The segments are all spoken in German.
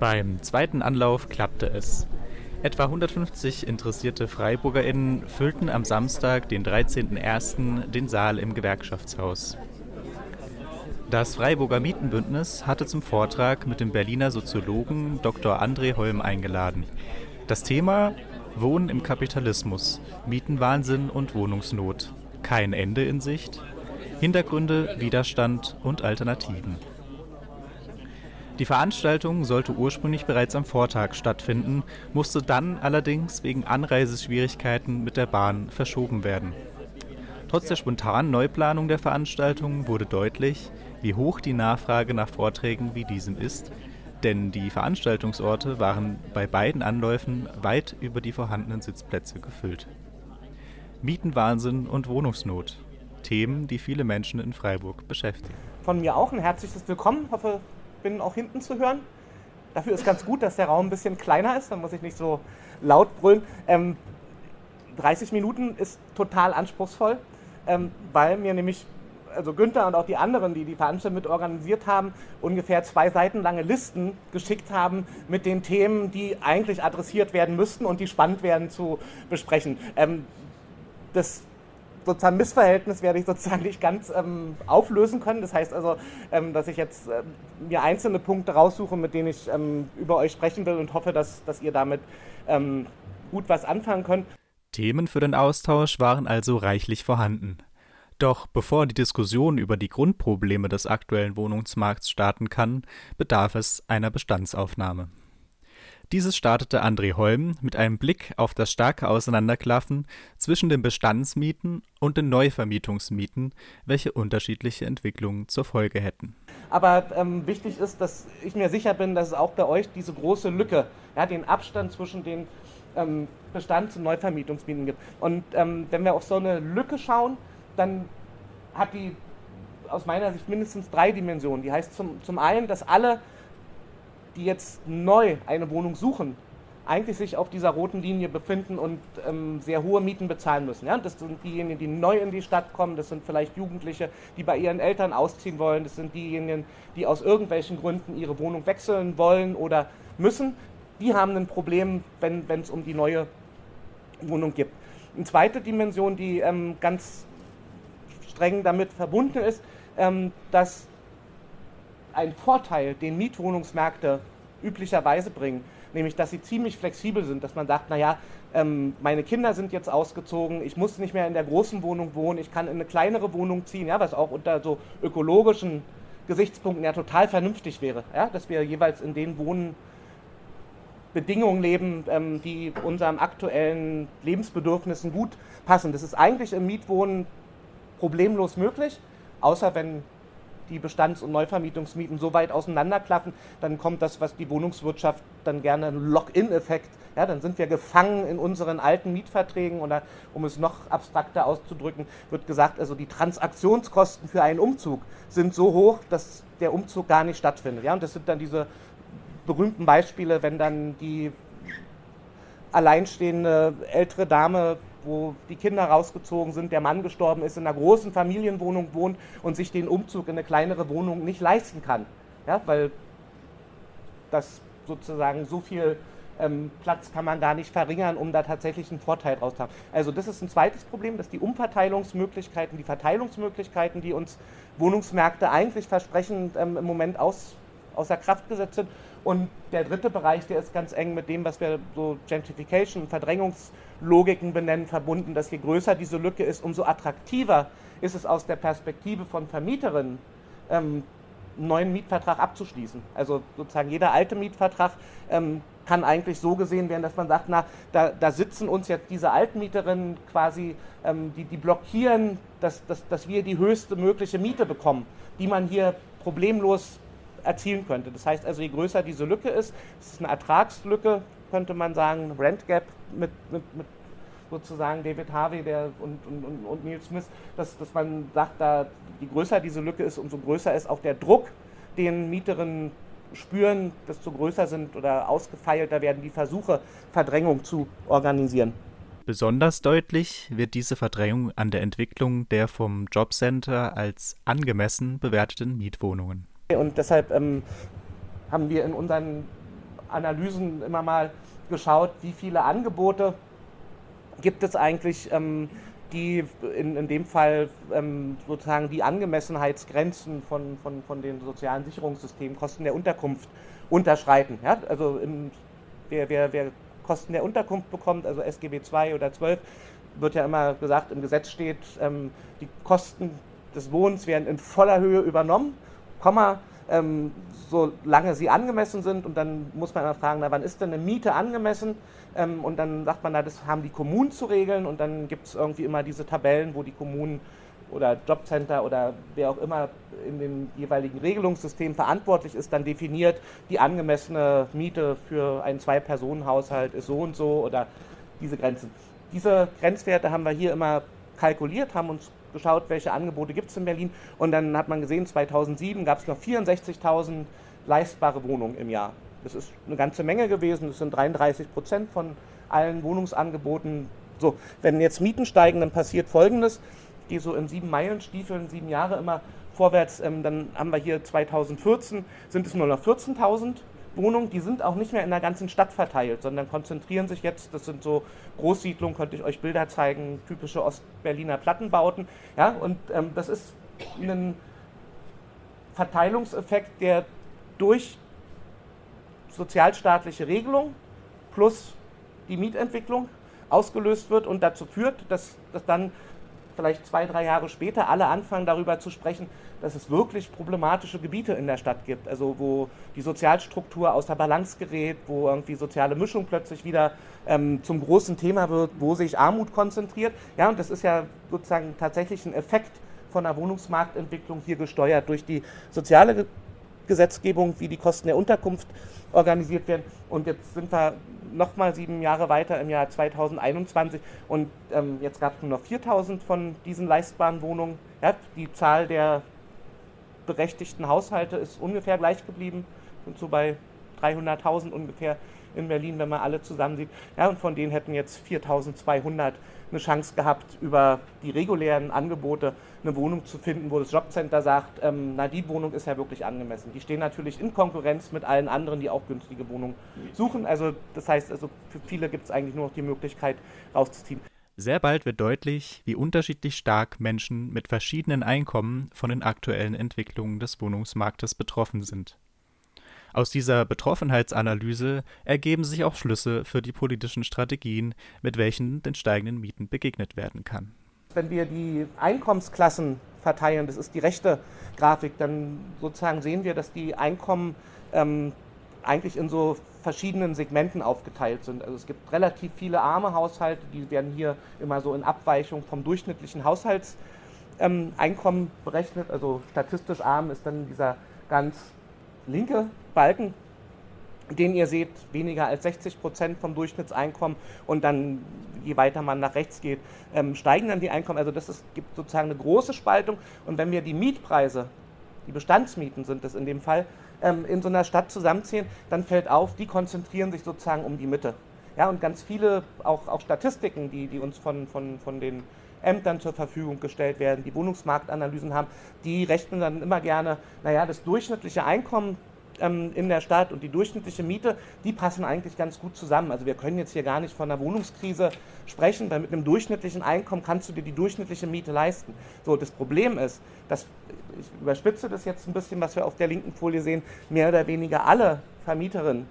Beim zweiten Anlauf klappte es. Etwa 150 interessierte FreiburgerInnen füllten am Samstag, den 13.01., den Saal im Gewerkschaftshaus. Das Freiburger Mietenbündnis hatte zum Vortrag mit dem Berliner Soziologen Dr. André Holm eingeladen. Das Thema Wohnen im Kapitalismus, Mietenwahnsinn und Wohnungsnot. Kein Ende in Sicht. Hintergründe, Widerstand und Alternativen. Die Veranstaltung sollte ursprünglich bereits am Vortag stattfinden, musste dann allerdings wegen Anreiseschwierigkeiten mit der Bahn verschoben werden. Trotz der spontanen Neuplanung der Veranstaltung wurde deutlich, wie hoch die Nachfrage nach Vorträgen wie diesem ist, denn die Veranstaltungsorte waren bei beiden Anläufen weit über die vorhandenen Sitzplätze gefüllt. Mietenwahnsinn und Wohnungsnot. Themen, die viele Menschen in Freiburg beschäftigen. Von mir auch ein herzliches Willkommen. Hoffe, bin auch hinten zu hören. Dafür ist ganz gut, dass der Raum ein bisschen kleiner ist, dann muss ich nicht so laut brüllen. Ähm, 30 Minuten ist total anspruchsvoll, ähm, weil mir nämlich, also Günther und auch die anderen, die die Veranstaltung mit organisiert haben, ungefähr zwei Seiten lange Listen geschickt haben mit den Themen, die eigentlich adressiert werden müssten und die spannend werden zu besprechen. Ähm, das sozusagen Missverhältnis werde ich sozusagen nicht ganz ähm, auflösen können. Das heißt also, ähm, dass ich jetzt äh, mir einzelne Punkte raussuche, mit denen ich ähm, über euch sprechen will und hoffe, dass, dass ihr damit ähm, gut was anfangen könnt. Themen für den Austausch waren also reichlich vorhanden. Doch bevor die Diskussion über die Grundprobleme des aktuellen Wohnungsmarkts starten kann, bedarf es einer Bestandsaufnahme. Dieses startete André Holm mit einem Blick auf das starke Auseinanderklaffen zwischen den Bestandsmieten und den Neuvermietungsmieten, welche unterschiedliche Entwicklungen zur Folge hätten. Aber ähm, wichtig ist, dass ich mir sicher bin, dass es auch bei euch diese große Lücke, ja, den Abstand zwischen den ähm, Bestands- und Neuvermietungsmieten gibt. Und ähm, wenn wir auf so eine Lücke schauen, dann hat die aus meiner Sicht mindestens drei Dimensionen. Die heißt zum, zum einen, dass alle die jetzt neu eine Wohnung suchen, eigentlich sich auf dieser roten Linie befinden und ähm, sehr hohe Mieten bezahlen müssen. Ja? Das sind diejenigen, die neu in die Stadt kommen, das sind vielleicht Jugendliche, die bei ihren Eltern ausziehen wollen, das sind diejenigen, die aus irgendwelchen Gründen ihre Wohnung wechseln wollen oder müssen. Die haben ein Problem, wenn es um die neue Wohnung geht. Eine zweite Dimension, die ähm, ganz streng damit verbunden ist, ähm, dass ein Vorteil, den Mietwohnungsmärkte üblicherweise bringen, nämlich dass sie ziemlich flexibel sind, dass man sagt, naja, ähm, meine Kinder sind jetzt ausgezogen, ich muss nicht mehr in der großen Wohnung wohnen, ich kann in eine kleinere Wohnung ziehen, ja, was auch unter so ökologischen Gesichtspunkten ja total vernünftig wäre, ja, dass wir jeweils in den Wohnen Bedingungen leben, ähm, die unserem aktuellen Lebensbedürfnissen gut passen. Das ist eigentlich im Mietwohnen problemlos möglich, außer wenn die Bestands- und Neuvermietungsmieten so weit auseinanderklaffen, dann kommt das, was die Wohnungswirtschaft dann gerne Lock-in-Effekt, ja, dann sind wir gefangen in unseren alten Mietverträgen oder um es noch abstrakter auszudrücken, wird gesagt, also die Transaktionskosten für einen Umzug sind so hoch, dass der Umzug gar nicht stattfindet. Ja, und das sind dann diese berühmten Beispiele, wenn dann die alleinstehende ältere Dame wo die Kinder rausgezogen sind, der Mann gestorben ist, in einer großen Familienwohnung wohnt und sich den Umzug in eine kleinere Wohnung nicht leisten kann. Ja, weil das sozusagen so viel ähm, Platz kann man da nicht verringern, um da tatsächlich einen Vorteil draus zu haben. Also das ist ein zweites Problem, dass die Umverteilungsmöglichkeiten, die Verteilungsmöglichkeiten, die uns Wohnungsmärkte eigentlich versprechen, ähm, im Moment aus, außer Kraft gesetzt sind. Und der dritte Bereich, der ist ganz eng mit dem, was wir so Gentrification, Verdrängungslogiken benennen, verbunden, dass je größer diese Lücke ist, umso attraktiver ist es aus der Perspektive von Vermieterinnen, ähm, einen neuen Mietvertrag abzuschließen. Also sozusagen jeder alte Mietvertrag ähm, kann eigentlich so gesehen werden, dass man sagt, na, da, da sitzen uns jetzt diese Altmieterinnen quasi, ähm, die, die blockieren, dass, dass, dass wir die höchste mögliche Miete bekommen, die man hier problemlos erzielen könnte. Das heißt also, je größer diese Lücke ist, es ist eine Ertragslücke, könnte man sagen, Rent Gap mit, mit, mit sozusagen David Harvey der, und, und, und Neil Smith, dass, dass man sagt, da, je größer diese Lücke ist, umso größer ist auch der Druck, den Mieterinnen spüren, desto größer sind oder ausgefeilter werden die Versuche, Verdrängung zu organisieren. Besonders deutlich wird diese Verdrängung an der Entwicklung der vom Jobcenter als angemessen bewerteten Mietwohnungen. Und deshalb ähm, haben wir in unseren Analysen immer mal geschaut, wie viele Angebote gibt es eigentlich, ähm, die in, in dem Fall ähm, sozusagen die Angemessenheitsgrenzen von, von, von den sozialen Sicherungssystemen, Kosten der Unterkunft unterschreiten. Ja? Also im, wer, wer, wer Kosten der Unterkunft bekommt, also SGB 2 oder 12, wird ja immer gesagt, im Gesetz steht, ähm, die Kosten des Wohnens werden in voller Höhe übernommen, Komma, ähm, solange sie angemessen sind. Und dann muss man immer fragen, na, wann ist denn eine Miete angemessen? Ähm, und dann sagt man, na, das haben die Kommunen zu regeln. Und dann gibt es irgendwie immer diese Tabellen, wo die Kommunen oder Jobcenter oder wer auch immer in den jeweiligen Regelungssystemen verantwortlich ist, dann definiert, die angemessene Miete für einen Zwei-Personen-Haushalt ist so und so oder diese Grenzen. Diese Grenzwerte haben wir hier immer kalkuliert, haben uns geschaut, welche Angebote gibt es in Berlin. Und dann hat man gesehen, 2007 gab es noch 64.000 leistbare Wohnungen im Jahr. Das ist eine ganze Menge gewesen, das sind 33 Prozent von allen Wohnungsangeboten. So, wenn jetzt Mieten steigen, dann passiert Folgendes, die so in sieben Meilenstiefeln, sieben Jahre immer vorwärts, ähm, dann haben wir hier 2014, sind es nur noch 14.000 Wohnungen, die sind auch nicht mehr in der ganzen Stadt verteilt, sondern konzentrieren sich jetzt, das sind so Großsiedlungen, könnte ich euch Bilder zeigen, typische Ostberliner Plattenbauten. Ja, und ähm, das ist ein Verteilungseffekt, der durch sozialstaatliche Regelung plus die Mietentwicklung ausgelöst wird und dazu führt, dass, dass dann vielleicht zwei, drei Jahre später alle anfangen darüber zu sprechen, dass es wirklich problematische Gebiete in der Stadt gibt, also wo die Sozialstruktur außer Balance gerät, wo irgendwie soziale Mischung plötzlich wieder ähm, zum großen Thema wird, wo sich Armut konzentriert. Ja, und das ist ja sozusagen tatsächlich ein Effekt von der Wohnungsmarktentwicklung hier gesteuert durch die soziale Gesetzgebung, wie die Kosten der Unterkunft organisiert werden. Und jetzt sind wir nochmal sieben Jahre weiter im Jahr 2021 und ähm, jetzt gab es nur noch 4000 von diesen leistbaren Wohnungen. Ja, die Zahl der berechtigten Haushalte ist ungefähr gleich geblieben, sind so bei 300.000 ungefähr in Berlin, wenn man alle zusammen sieht. Ja, und von denen hätten jetzt 4200 eine Chance gehabt, über die regulären Angebote eine Wohnung zu finden, wo das Jobcenter sagt, ähm, na, die Wohnung ist ja wirklich angemessen. Die stehen natürlich in Konkurrenz mit allen anderen, die auch günstige Wohnungen suchen. Also das heißt, also für viele gibt es eigentlich nur noch die Möglichkeit, rauszuziehen. Sehr bald wird deutlich, wie unterschiedlich stark Menschen mit verschiedenen Einkommen von den aktuellen Entwicklungen des Wohnungsmarktes betroffen sind. Aus dieser Betroffenheitsanalyse ergeben sich auch Schlüsse für die politischen Strategien, mit welchen den steigenden Mieten begegnet werden kann. Wenn wir die Einkommensklassen verteilen, das ist die rechte Grafik, dann sozusagen sehen wir, dass die Einkommen ähm, eigentlich in so verschiedenen Segmenten aufgeteilt sind. Also es gibt relativ viele arme Haushalte, die werden hier immer so in Abweichung vom durchschnittlichen Haushaltseinkommen berechnet. Also statistisch arm ist dann dieser ganz linke Balken, den ihr seht, weniger als 60 Prozent vom Durchschnittseinkommen und dann, je weiter man nach rechts geht, ähm, steigen dann die Einkommen. Also das ist, gibt sozusagen eine große Spaltung und wenn wir die Mietpreise, die Bestandsmieten sind das in dem Fall, ähm, in so einer Stadt zusammenziehen, dann fällt auf, die konzentrieren sich sozusagen um die Mitte. Ja, und ganz viele, auch, auch Statistiken, die, die uns von, von, von den Ämtern zur Verfügung gestellt werden, die Wohnungsmarktanalysen haben, die rechnen dann immer gerne, naja, das durchschnittliche Einkommen ähm, in der Stadt und die durchschnittliche Miete, die passen eigentlich ganz gut zusammen. Also wir können jetzt hier gar nicht von einer Wohnungskrise sprechen, weil mit einem durchschnittlichen Einkommen kannst du dir die durchschnittliche Miete leisten. So, das Problem ist, dass, ich überspitze das jetzt ein bisschen, was wir auf der linken Folie sehen, mehr oder weniger alle Vermieterinnen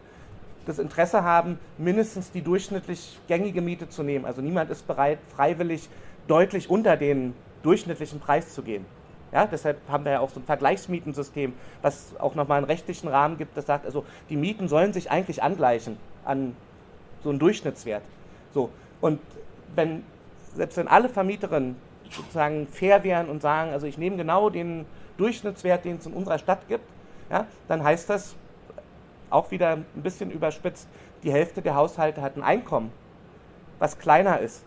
das Interesse haben, mindestens die durchschnittlich gängige Miete zu nehmen. Also niemand ist bereit, freiwillig deutlich unter den durchschnittlichen Preis zu gehen. Ja, deshalb haben wir ja auch so ein Vergleichsmietensystem, was auch nochmal einen rechtlichen Rahmen gibt, das sagt, also die Mieten sollen sich eigentlich angleichen an so einen Durchschnittswert. So, und wenn, selbst wenn alle Vermieterinnen sozusagen fair wären und sagen, also ich nehme genau den Durchschnittswert, den es in unserer Stadt gibt, ja, dann heißt das auch wieder ein bisschen überspitzt, die Hälfte der Haushalte hat ein Einkommen, was kleiner ist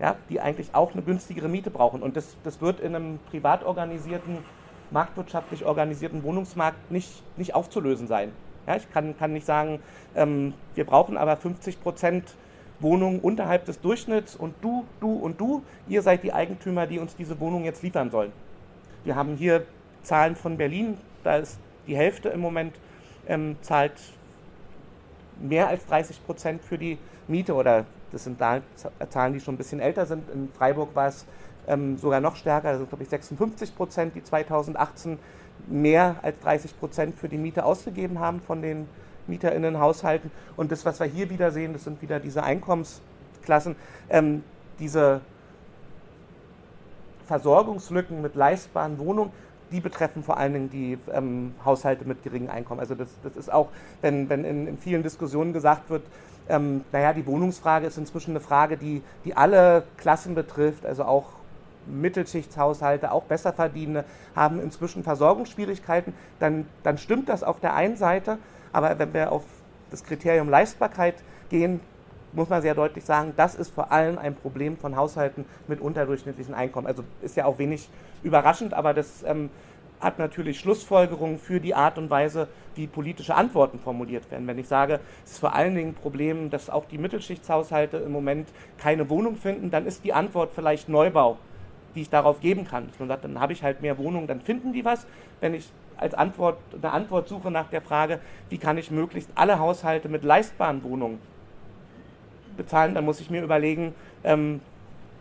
ja, die eigentlich auch eine günstigere Miete brauchen. Und das, das wird in einem privat organisierten, marktwirtschaftlich organisierten Wohnungsmarkt nicht, nicht aufzulösen sein. Ja, ich kann, kann nicht sagen, ähm, wir brauchen aber 50 Prozent Wohnungen unterhalb des Durchschnitts und du, du und du, ihr seid die Eigentümer, die uns diese Wohnung jetzt liefern sollen. Wir haben hier Zahlen von Berlin, da ist die Hälfte im Moment, ähm, zahlt mehr als 30 Prozent für die Miete oder das sind Zahlen, die schon ein bisschen älter sind. In Freiburg war es ähm, sogar noch stärker, das sind glaube ich 56 Prozent, die 2018 mehr als 30 Prozent für die Miete ausgegeben haben von den MieterInnenhaushalten. Und das, was wir hier wieder sehen, das sind wieder diese Einkommensklassen, ähm, diese Versorgungslücken mit leistbaren Wohnungen, die betreffen vor allen Dingen die ähm, Haushalte mit geringem Einkommen. Also das, das ist auch, wenn, wenn in, in vielen Diskussionen gesagt wird, ähm, naja, die Wohnungsfrage ist inzwischen eine Frage, die, die alle Klassen betrifft, also auch Mittelschichtshaushalte, auch Besserverdienende haben inzwischen Versorgungsschwierigkeiten, dann, dann stimmt das auf der einen Seite, aber wenn wir auf das Kriterium Leistbarkeit gehen, muss man sehr deutlich sagen, das ist vor allem ein Problem von Haushalten mit unterdurchschnittlichen Einkommen. Also ist ja auch wenig überraschend, aber das ähm, hat natürlich Schlussfolgerungen für die Art und Weise, wie politische Antworten formuliert werden. Wenn ich sage, es ist vor allen Dingen ein Problem, dass auch die Mittelschichtshaushalte im Moment keine Wohnung finden, dann ist die Antwort vielleicht Neubau, die ich darauf geben kann. Man sagt, dann habe ich halt mehr Wohnungen, dann finden die was. Wenn ich als Antwort eine Antwort suche nach der Frage, wie kann ich möglichst alle Haushalte mit leistbaren Wohnungen bezahlen, dann muss ich mir überlegen, ähm,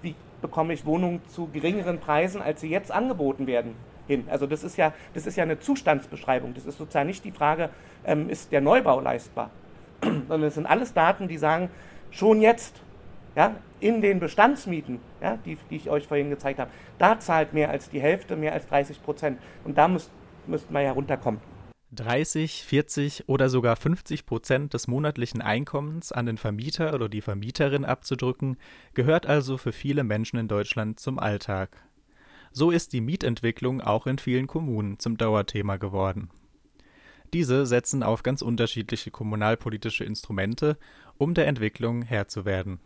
wie bekomme ich Wohnungen zu geringeren Preisen, als sie jetzt angeboten werden. Hin. Also das ist ja, das ist ja eine Zustandsbeschreibung. Das ist sozusagen nicht die Frage, ähm, ist der Neubau leistbar, sondern es sind alles Daten, die sagen, schon jetzt, ja, in den Bestandsmieten, ja, die, die ich euch vorhin gezeigt habe, da zahlt mehr als die Hälfte, mehr als 30 Prozent. Und da müsst, müssten wir ja runterkommen. 30, 40 oder sogar 50 Prozent des monatlichen Einkommens an den Vermieter oder die Vermieterin abzudrücken, gehört also für viele Menschen in Deutschland zum Alltag. So ist die Mietentwicklung auch in vielen Kommunen zum Dauerthema geworden. Diese setzen auf ganz unterschiedliche kommunalpolitische Instrumente, um der Entwicklung Herr zu werden.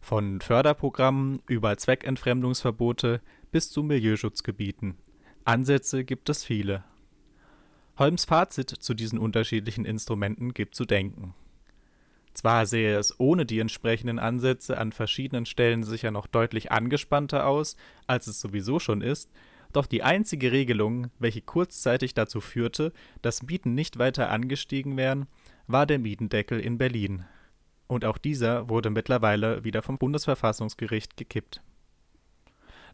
Von Förderprogrammen über Zweckentfremdungsverbote bis zu Milieuschutzgebieten. Ansätze gibt es viele. Holmes Fazit zu diesen unterschiedlichen Instrumenten gibt zu denken. Zwar sähe es ohne die entsprechenden Ansätze an verschiedenen Stellen sicher noch deutlich angespannter aus, als es sowieso schon ist, doch die einzige Regelung, welche kurzzeitig dazu führte, dass Mieten nicht weiter angestiegen wären, war der Mietendeckel in Berlin. Und auch dieser wurde mittlerweile wieder vom Bundesverfassungsgericht gekippt.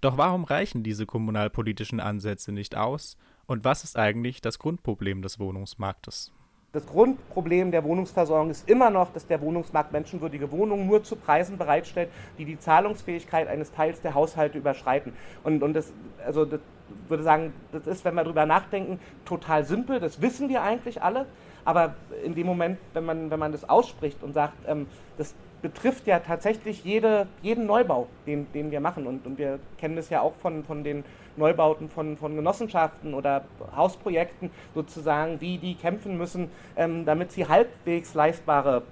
Doch warum reichen diese kommunalpolitischen Ansätze nicht aus und was ist eigentlich das Grundproblem des Wohnungsmarktes? Das Grundproblem der Wohnungsversorgung ist immer noch, dass der Wohnungsmarkt menschenwürdige Wohnungen nur zu Preisen bereitstellt, die die Zahlungsfähigkeit eines Teils der Haushalte überschreiten. Und, und das, also das würde sagen, das ist, wenn wir darüber nachdenken, total simpel. Das wissen wir eigentlich alle. Aber in dem Moment, wenn man, wenn man das ausspricht und sagt, ähm, das betrifft ja tatsächlich jede, jeden Neubau, den, den wir machen. Und, und wir kennen das ja auch von, von den Neubauten von, von Genossenschaften oder Hausprojekten sozusagen, wie die kämpfen müssen, ähm, damit sie halbwegs leistbare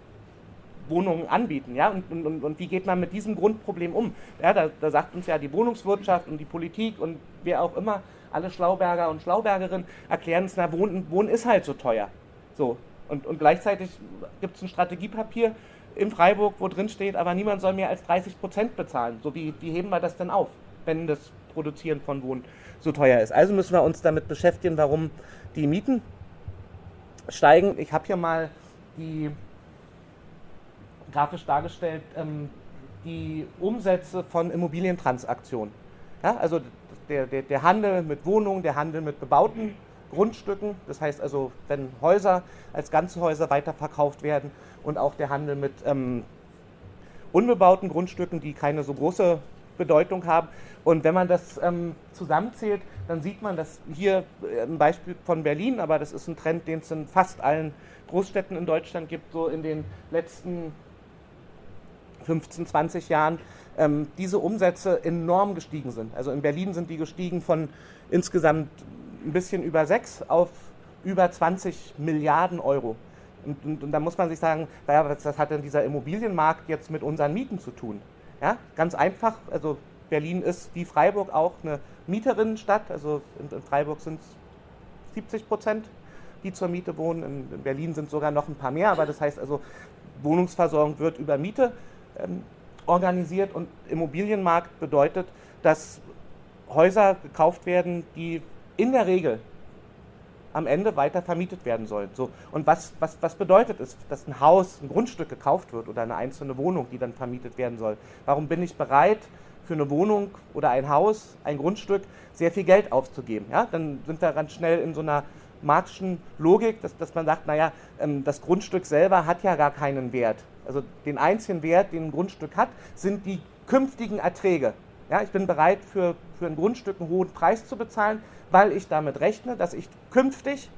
Wohnungen anbieten. Ja? Und, und, und wie geht man mit diesem Grundproblem um? Ja, da, da sagt uns ja die Wohnungswirtschaft und die Politik und wer auch immer, alle Schlauberger und Schlaubergerinnen erklären uns, na, Wohnen, Wohnen ist halt so teuer. So. Und, und gleichzeitig gibt es ein Strategiepapier in Freiburg, wo drin steht, aber niemand soll mehr als 30 Prozent bezahlen. So, wie, wie heben wir das denn auf, wenn das Produzieren von Wohnen so teuer ist. Also müssen wir uns damit beschäftigen, warum die Mieten steigen. Ich habe hier mal die grafisch dargestellt ähm, die Umsätze von Immobilientransaktionen. Ja, also der, der, der Handel mit Wohnungen, der Handel mit bebauten Grundstücken, das heißt also, wenn Häuser als ganze Häuser weiterverkauft werden und auch der Handel mit ähm, unbebauten Grundstücken, die keine so große Bedeutung haben. Und wenn man das ähm, zusammenzählt, dann sieht man, dass hier äh, ein Beispiel von Berlin, aber das ist ein Trend, den es in fast allen Großstädten in Deutschland gibt, so in den letzten 15, 20 Jahren, ähm, diese Umsätze enorm gestiegen sind. Also in Berlin sind die gestiegen von insgesamt ein bisschen über 6 auf über 20 Milliarden Euro. Und, und, und da muss man sich sagen, naja, was, was hat denn dieser Immobilienmarkt jetzt mit unseren Mieten zu tun? Ja, ganz einfach, also Berlin ist wie Freiburg auch eine Mieterinnenstadt, also in, in Freiburg sind es 70 Prozent, die zur Miete wohnen, in, in, Berlin sind sogar noch ein paar mehr, aber das heißt also, Wohnungsversorgung wird über Miete ähm, organisiert. Und Immobilienmarkt bedeutet, dass Häuser gekauft werden, die in der Regel am Ende weiter vermietet werden sollen. So, und was, was, was bedeutet es, dass ein Haus, ein Grundstück gekauft wird oder eine einzelne Wohnung, die dann vermietet werden soll? Warum bin ich bereit, für eine Wohnung oder ein Haus, ein Grundstück, sehr viel Geld aufzugeben? Ja? Dann sind wir ganz schnell in so einer marxischen Logik, dass, dass man sagt, naja, ähm, das Grundstück selber hat ja gar keinen Wert. Also den einzigen Wert, den ein Grundstück hat, sind die künftigen Erträge. Ja, ich bin bereit, für, für ein Grundstück einen hohen Preis zu bezahlen, weil ich damit rechne, dass ich künftig,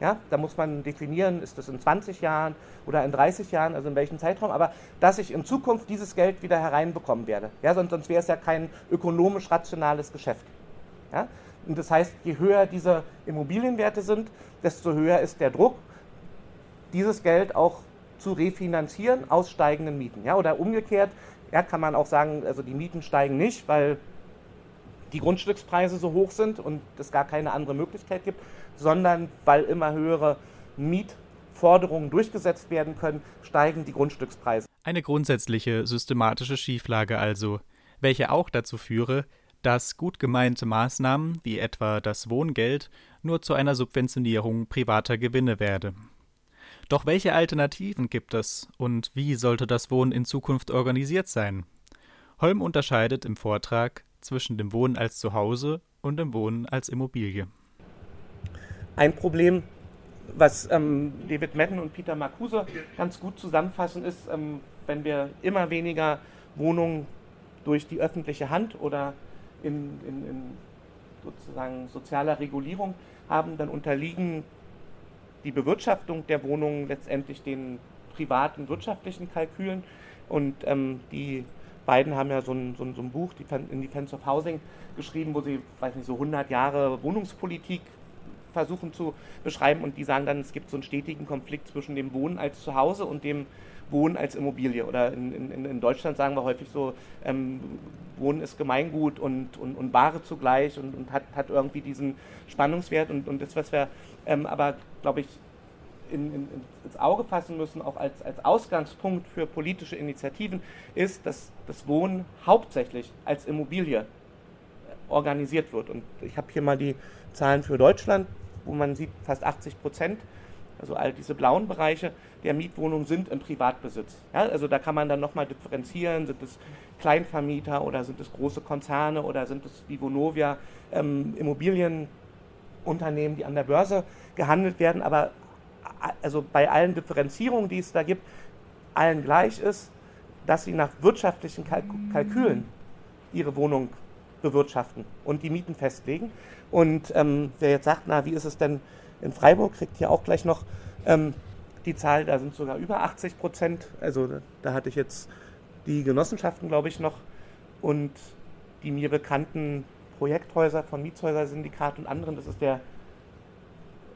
ja, da muss man definieren, ist das in 20 Jahren oder in 30 Jahren, also in welchem Zeitraum, aber dass ich in Zukunft dieses Geld wieder hereinbekommen werde. Ja, sonst, sonst wäre es ja kein ökonomisch rationales Geschäft. Ja? Und das heißt, je höher diese Immobilienwerte sind, desto höher ist der Druck, dieses Geld auch zu refinanzieren aus steigenden Mieten. Ja? Oder umgekehrt, ja, kann man auch sagen, also die Mieten steigen nicht, weil die Grundstückspreise so hoch sind und es gar keine andere Möglichkeit gibt, sondern weil immer höhere Mietforderungen durchgesetzt werden können, steigen die Grundstückspreise. Eine grundsätzliche systematische Schieflage also, welche auch dazu führe, dass gut gemeinte Maßnahmen wie etwa das Wohngeld nur zu einer Subventionierung privater Gewinne werde. Doch welche Alternativen gibt es und wie sollte das Wohnen in Zukunft organisiert sein? Holm unterscheidet im Vortrag zwischen dem Wohnen als Zuhause und dem Wohnen als Immobilie. Ein Problem, was ähm, David Madden und Peter Marcuse ganz gut zusammenfassen, ist, ähm, wenn wir immer weniger Wohnungen durch die öffentliche Hand oder in, in, in sozusagen sozialer Regulierung haben, dann unterliegen die Bewirtschaftung der Wohnungen letztendlich den privaten wirtschaftlichen Kalkülen und ähm, die beiden haben ja so ein, so ein, so ein Buch, die in Defense of Housing, geschrieben, wo sie, weiß nicht, so 100 Jahre Wohnungspolitik versuchen zu beschreiben und die sagen dann, es gibt so einen stetigen Konflikt zwischen dem Wohnen als Zuhause und dem Wohnen als Immobilie. Oder in, in, in Deutschland sagen wir häufig so, ähm, Wohnen ist Gemeingut und, und, und Ware zugleich und, und hat, hat irgendwie diesen Spannungswert. Und, und das, was wir ähm, aber, glaube ich, in, in, ins Auge fassen müssen, auch als, als Ausgangspunkt für politische Initiativen, ist, dass das Wohnen hauptsächlich als Immobilie organisiert wird. Und ich habe hier mal die Zahlen für Deutschland, wo man sieht, fast 80 Prozent also all diese blauen Bereiche der Mietwohnungen sind im Privatbesitz. Ja, also da kann man dann nochmal differenzieren, sind es Kleinvermieter oder sind es große Konzerne oder sind es wie Vonovia ähm, Immobilienunternehmen, die an der Börse gehandelt werden. Aber also bei allen Differenzierungen, die es da gibt, allen gleich ist, dass sie nach wirtschaftlichen Kalk Kalkülen ihre Wohnung bewirtschaften und die Mieten festlegen. Und ähm, wer jetzt sagt, na, wie ist es denn in Freiburg, kriegt hier auch gleich noch ähm, die Zahl, da sind sogar über 80 Prozent. Also da hatte ich jetzt die Genossenschaften, glaube ich, noch und die mir bekannten Projekthäuser von Mietshäuser-Syndikat und anderen. Das ist der,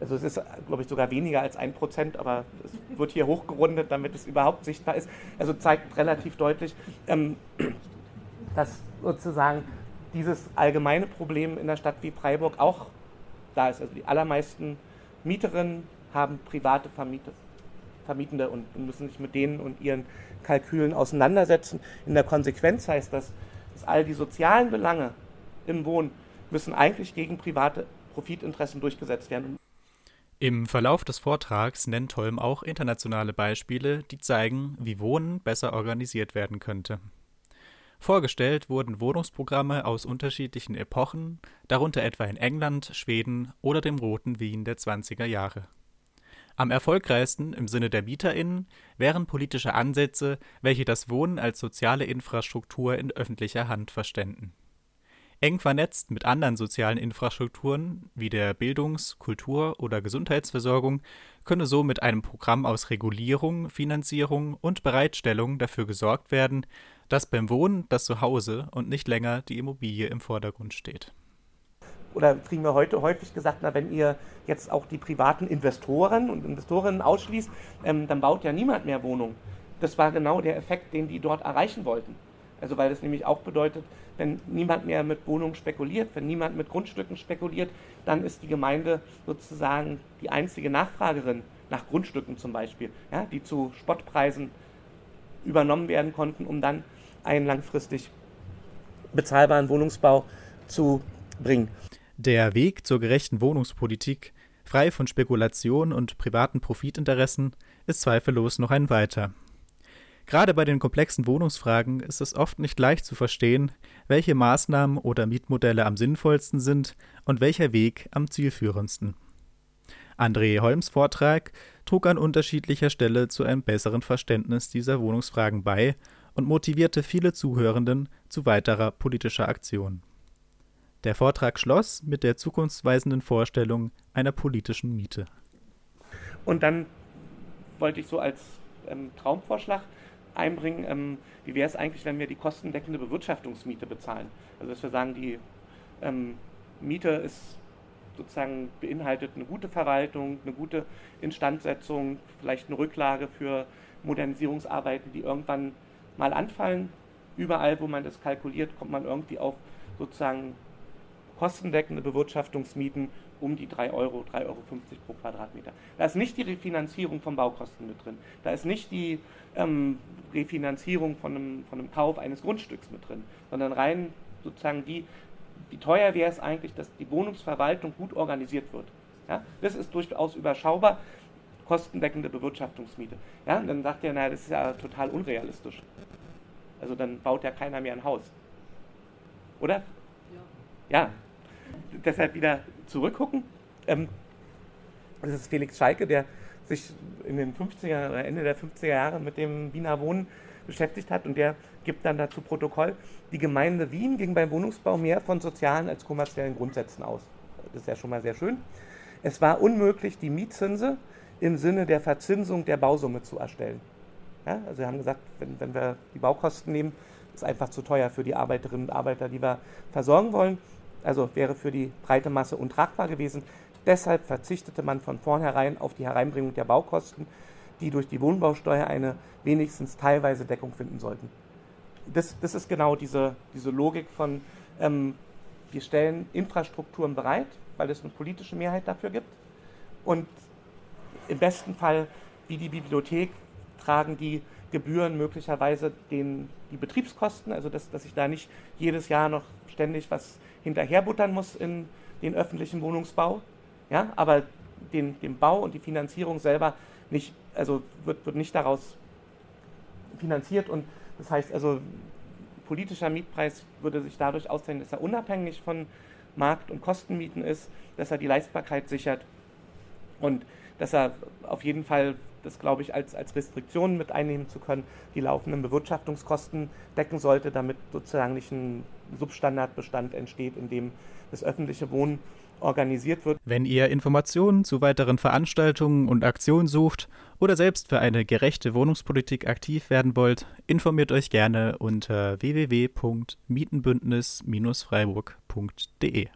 also es ist, glaube ich, sogar weniger als ein Prozent, aber es wird hier hochgerundet, damit es überhaupt sichtbar ist. Also zeigt relativ deutlich, ähm, dass sozusagen dieses allgemeine Problem in der Stadt wie Freiburg auch da ist. Also die allermeisten Mieterinnen haben private Vermieter, Vermietende und müssen sich mit denen und ihren Kalkülen auseinandersetzen. In der Konsequenz heißt das, dass all die sozialen Belange im Wohnen müssen eigentlich gegen private Profitinteressen durchgesetzt werden. Im Verlauf des Vortrags nennt Holm auch internationale Beispiele, die zeigen, wie Wohnen besser organisiert werden könnte. Vorgestellt wurden Wohnungsprogramme aus unterschiedlichen Epochen, darunter etwa in England, Schweden oder dem roten Wien der 20er Jahre. Am erfolgreichsten im Sinne der MieterInnen wären politische Ansätze, welche das Wohnen als soziale Infrastruktur in öffentlicher Hand verständen. Eng vernetzt mit anderen sozialen Infrastrukturen wie der Bildungs-, Kultur- oder Gesundheitsversorgung könne so mit einem Programm aus Regulierung, Finanzierung und Bereitstellung dafür gesorgt werden, dass beim Wohnen das Zuhause und nicht länger die Immobilie im Vordergrund steht. Oder kriegen wir heute häufig gesagt, na, wenn ihr jetzt auch die privaten Investoren und Investorinnen ausschließt, ähm, dann baut ja niemand mehr Wohnungen. Das war genau der Effekt, den die dort erreichen wollten. Also weil das nämlich auch bedeutet, wenn niemand mehr mit Wohnungen spekuliert, wenn niemand mit Grundstücken spekuliert, dann ist die Gemeinde sozusagen die einzige Nachfragerin nach Grundstücken zum Beispiel, ja, die zu Spottpreisen übernommen werden konnten, um dann einen langfristig bezahlbaren Wohnungsbau zu bringen. Der Weg zur gerechten Wohnungspolitik frei von Spekulation und privaten Profitinteressen, ist zweifellos noch ein weiter. Gerade bei den komplexen Wohnungsfragen ist es oft nicht leicht zu verstehen, welche Maßnahmen oder Mietmodelle am sinnvollsten sind und welcher Weg am zielführendsten. André Holms Vortrag trug an unterschiedlicher Stelle zu einem besseren Verständnis dieser Wohnungsfragen bei und motivierte viele Zuhörenden zu weiterer politischer Aktion. Der Vortrag schloss mit der zukunftsweisenden Vorstellung einer politischen Miete. Und dann wollte ich so als ähm, Traumvorschlag einbringen, ähm, wie wäre es eigentlich, wenn wir die kostendeckende Bewirtschaftungsmiete bezahlen? Also dass wir sagen, die ähm, Miete ist sozusagen beinhaltet eine gute Verwaltung, eine gute Instandsetzung, vielleicht eine Rücklage für Modernisierungsarbeiten, die irgendwann mal anfallen. Überall, wo man das kalkuliert, kommt man irgendwie auf sozusagen kostendeckende Bewirtschaftungsmieten um die 3 Euro, 3,50 Euro pro Quadratmeter. Da ist nicht die Refinanzierung von Baukosten mit drin. Da ist nicht die ähm, Refinanzierung von einem, von einem Kauf eines Grundstücks mit drin, sondern rein sozusagen die, wie teuer wäre es eigentlich, dass die Wohnungsverwaltung gut organisiert wird. Ja? Das ist durchaus überschaubar, kostendeckende Bewirtschaftungsmiete. Ja? Und dann sagt er, naja, das ist ja total unrealistisch. Also dann baut ja keiner mehr ein Haus. Oder? Ja. ja. Deshalb wieder zurückgucken. Ähm, das ist Felix Schalke, der sich in den 50er oder Ende der 50er Jahre mit dem Wiener Wohnen beschäftigt hat und der gibt dann dazu Protokoll, die Gemeinde Wien ging beim Wohnungsbau mehr von sozialen als kommerziellen Grundsätzen aus. Das ist ja schon mal sehr schön. Es war unmöglich, die Mietzinse im Sinne der Verzinsung der Bausumme zu erstellen. Ja, also wir haben gesagt, wenn, wenn wir die Baukosten nehmen, ist einfach zu teuer für die Arbeiterinnen und Arbeiter, die wir versorgen wollen. Also wäre für die breite Masse untragbar gewesen. Deshalb verzichtete man von vornherein auf die Hereinbringung der Baukosten, die durch die Wohnbausteuer eine wenigstens teilweise Deckung finden sollten. Das, das ist genau diese, diese Logik von, ähm, wir stellen Infrastrukturen bereit, weil es eine politische Mehrheit dafür gibt. Und im besten Fall, wie die Bibliothek, tragen die Gebühren möglicherweise den, die Betriebskosten, also dass, dass ich da nicht jedes Jahr noch ständig was hinterherbuttern muss in den öffentlichen Wohnungsbau. Ja, aber den, den Bau und die Finanzierung selber nicht, also wird, wird nicht daraus finanziert und das heißt also, politischer Mietpreis würde sich dadurch auszeichnen, dass er unabhängig von Markt- und Kostenmieten ist, dass er die Leistbarkeit sichert und dass er auf jeden Fall, das glaube ich, als, als Restriktion mit einnehmen zu können, die laufenden Bewirtschaftungskosten decken sollte, damit sozusagen nicht ein Substandardbestand entsteht, in dem das öffentliche Wohnen organisiert wird. Wenn ihr Informationen zu weiteren Veranstaltungen und Aktionen sucht oder selbst für eine gerechte Wohnungspolitik aktiv werden wollt, informiert euch gerne unter www.mietenbündnis-freiburg.de.